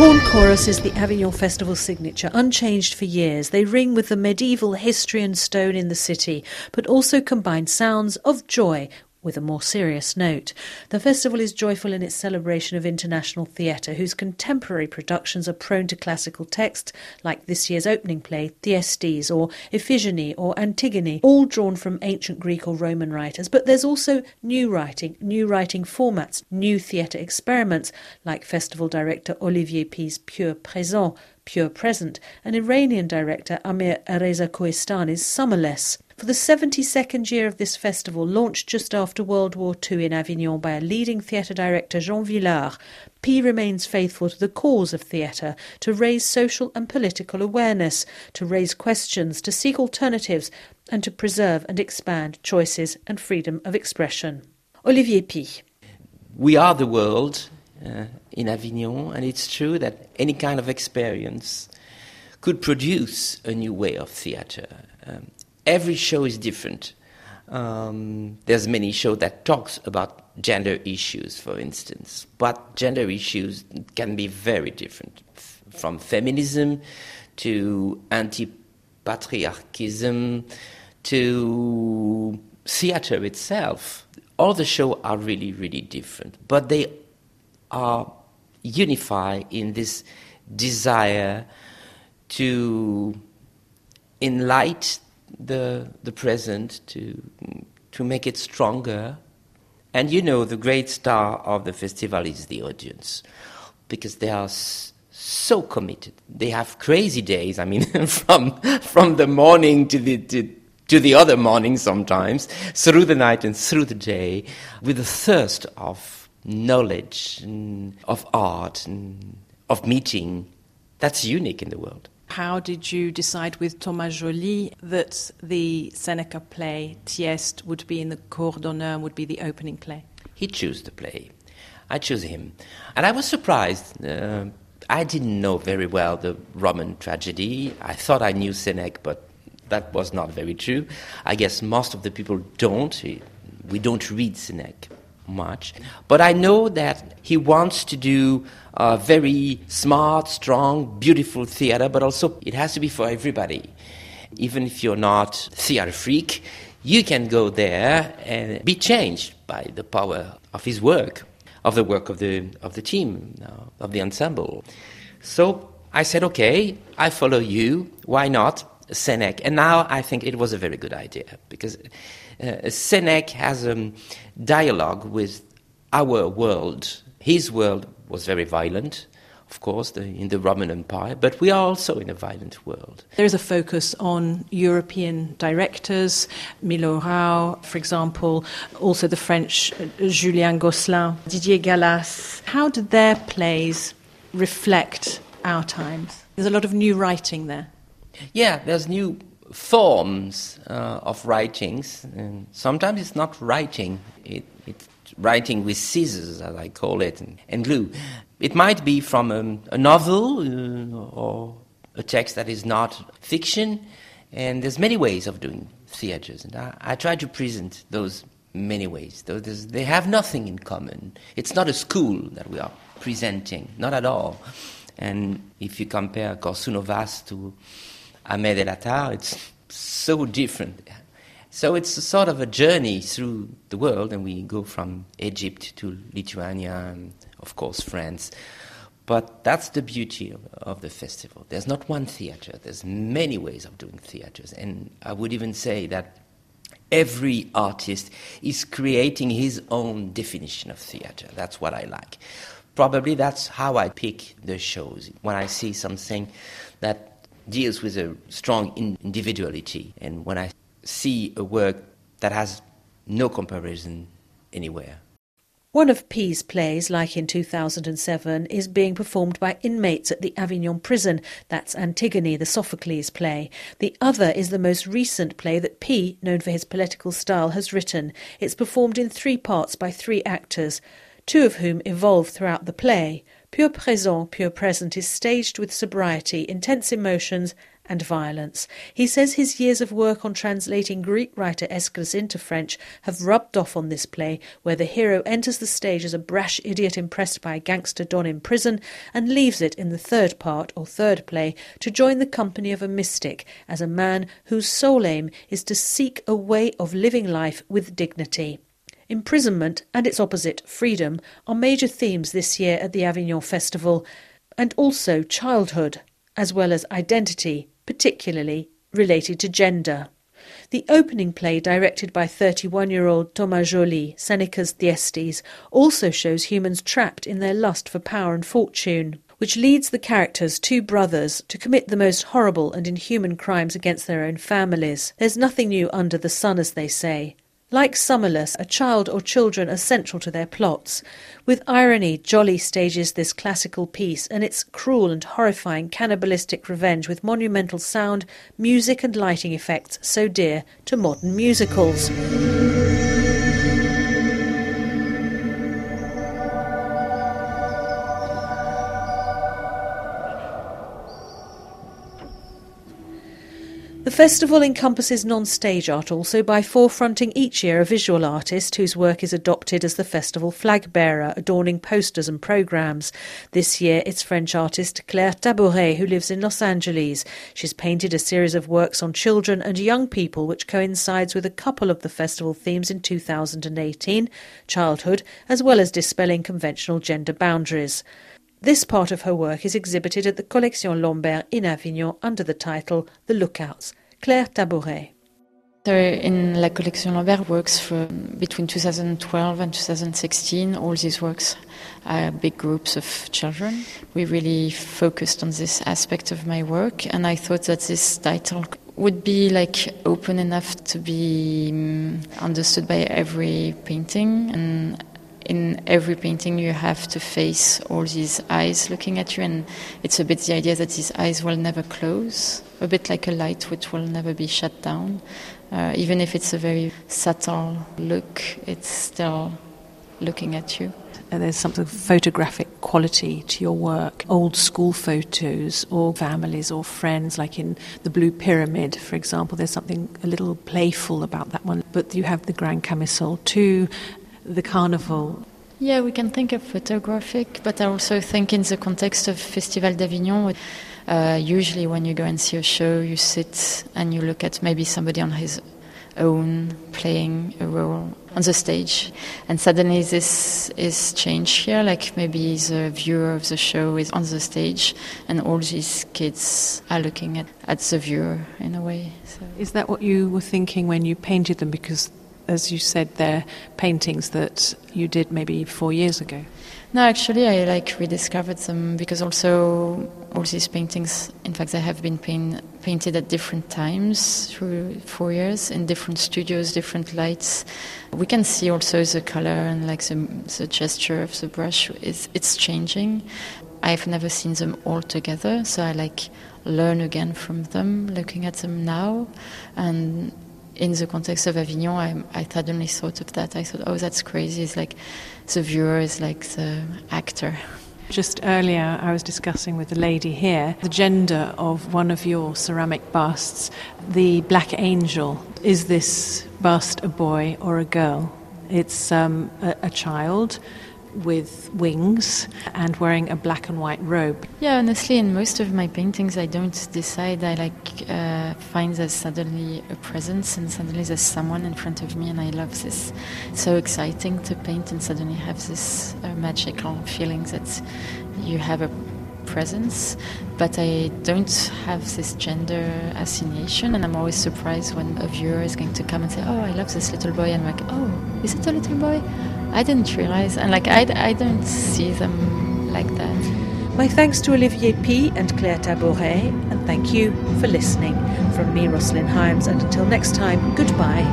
horn chorus is the Avignon Festival signature, unchanged for years. They ring with the medieval history and stone in the city, but also combine sounds of joy with a more serious note. The festival is joyful in its celebration of international theatre, whose contemporary productions are prone to classical text, like this year's opening play, Thyestes, or Iphigenie, or Antigone, all drawn from ancient Greek or Roman writers. But there's also new writing, new writing formats, new theatre experiments, like festival director Olivier Py's Pure Présent, Pure Present, and Iranian director Amir Reza Koohestani's Summerless. For the 72nd year of this festival, launched just after World War II in Avignon by a leading theatre director Jean Vilar, Py remains faithful to the cause of theatre, to raise social and political awareness, to raise questions, to seek alternatives, and to preserve and expand choices and freedom of expression. Olivier Py. We are the world uh, in Avignon, and it's true that any kind of experience could produce a new way of theatre. Um, every show is different. Um, there's many shows that talks about gender issues, for instance, but gender issues can be very different, f- from feminism to anti-patriarchism to theater itself. All the shows are really, really different, but they are unified in this desire to enlighten the, the present, to, to make it stronger. And you know, the great star of the festival is the audience, because they are so committed. They have crazy days, I mean, from, from the morning to the, to, to the other morning sometimes, through the night and through the day, with a thirst of knowledge, of art, and of meeting. That's unique in the world. How did you decide with Thomas Joly that the Seneca play Thyeste would be in the cour d'honneur, would be the opening play? He chose the play. I chose him. And I was surprised. Uh, I didn't know very well the Roman tragedy. I thought I knew Seneca, but that was not very true. I guess most of the people don't. We don't read Seneca much. But I know that he wants to do a very smart, strong, beautiful theater, but also it has to be for everybody. Even if you're not theater freak, you can go there and be changed by the power of his work, of the work of the, of the team, uh, of the ensemble. So I said, okay, I follow you. Why not? Sénèque. And now I think it was a very good idea because uh, Seneca has a um, dialogue with our world. His world was very violent, of course, the, in the Roman Empire, but we are also in a violent world. There's a focus on European directors, Milo Rau, for example, also the French uh, Julien Gosselin, Didier Galas. How did their plays reflect our times? There's a lot of new writing there. Yeah, there's new forms uh, of writings. And sometimes it's not writing, it, it's writing with scissors, as I call it, and, and glue. It might be from a novel uh, or a text that is not fiction, and there's many ways of doing theatres. And I, I try to present those many ways. They have nothing in common. It's not a school that we are presenting, not at all. And if you compare Koršunovas to Ahmed El Attar, it's so different. So it's sort of a journey through the world, and we go from Egypt to Lithuania and, of course, France. But that's the beauty of, of, the festival. There's not one theater, there's many ways of doing theaters. And I would even say that every artist is creating his own definition of theater. That's what I like. Probably that's how I pick the shows. When I see something that deals with a strong individuality. And when I see a work that has no comparison anywhere. One of Py's plays, like in 2007, is being performed by inmates at the Avignon prison. That's Antigone, the Sophocles play. The other is the most recent play that Py, known for his political style, has written. It's performed in three parts by three actors, two of whom evolve throughout the play. Pure Présent, Pure Present is staged with sobriety, intense emotions, and violence. He says his years of work on translating Greek writer Aeschylus into French have rubbed off on this play, where the hero enters the stage as a brash idiot impressed by a gangster don in prison and leaves it in the third part or third play to join the company of a mystic as a man whose sole aim is to seek a way of living life with dignity. Imprisonment and its opposite, freedom, are major themes this year at the Avignon Festival, and also childhood, as well as identity, particularly related to gender. The opening play, directed by 31 year old Thomas Joly, Seneca's Thyestes, also shows humans trapped in their lust for power and fortune, which leads the characters, two brothers, to commit the most horrible and inhuman crimes against their own families. There's nothing new under the sun, as they say. Like Summerless, a child or children are central to their plots. With irony, Joly stages this classical piece and its cruel and horrifying cannibalistic revenge with monumental sound, music, and lighting effects so dear to modern musicals. The festival encompasses non stage art also by forefronting each year a visual artist whose work is adopted as the festival flag bearer, adorning posters and programmes. This year it's French artist Claire Tabouret, who lives in Los Angeles. She's painted a series of works on children and young people, which coincides with a couple of the festival themes in 2018 childhood, as well as dispelling conventional gender boundaries. This part of her work is exhibited at the Collection Lambert in Avignon under the title The Lookouts. Claire Tabouret. So in La Collection Lambert works for between 2012 and 2016. All these works are big groups of children. We really focused on this aspect of my work, and I thought that this title would be like open enough to be um, understood by every painting and in every painting you have to face all these eyes looking at you and it's a bit the idea that these eyes will never close a bit like a light which will never be shut down uh, even if it's a very subtle look it's still looking at you and there's something photographic quality to your work, old school photos or families or friends, like in the Blue Pyramid, for example. There's something a little playful about that one. But you have the Grand Camisole too, the carnival? Yeah, we can think of photographic, but I also think in the context of Festival d'Avignon. Uh, usually, when you go and see a show, you sit and you look at maybe somebody on his own playing a role on the stage. And suddenly, this is changed here. Like maybe the viewer of the show is on the stage, and all these kids are looking at, at the viewer in a way. So. Is that what you were thinking when you painted them? Because as you said, they're paintings that you did maybe four years ago. No, actually, I like rediscovered them because also all these paintings, in fact, they have been paint, painted at different times through four years in different studios, different lights. We can see also the color and like the, the gesture of the brush is it's changing. I've never seen them all together, so I like learn again from them, looking at them now, and in the context of Avignon, I, I suddenly thought of that. I thought, oh, that's crazy. It's like the viewer is like the actor. Just earlier, I was discussing with the lady here the gender of one of your ceramic busts, the Black Angel. Is this bust a boy or a girl? It's um, a, a child with wings and wearing a black and white robe. Yeah, honestly, in most of my paintings, I don't decide. I like uh, find there's suddenly a presence and suddenly there's someone in front of me, and I love this. so exciting to paint and suddenly have this uh, magical feeling that you have a presence, but I don't have this gender assignation, and I'm always surprised when a viewer is going to come and say, "Oh, I love this little boy," and I'm like, "Oh, is it a little boy?" I didn't realize, and like I, I don't see them like that. My thanks to Olivier Py. and Claire Tabouret, and thank you for listening. From me, Rosslyn Hyams, and until next time, goodbye.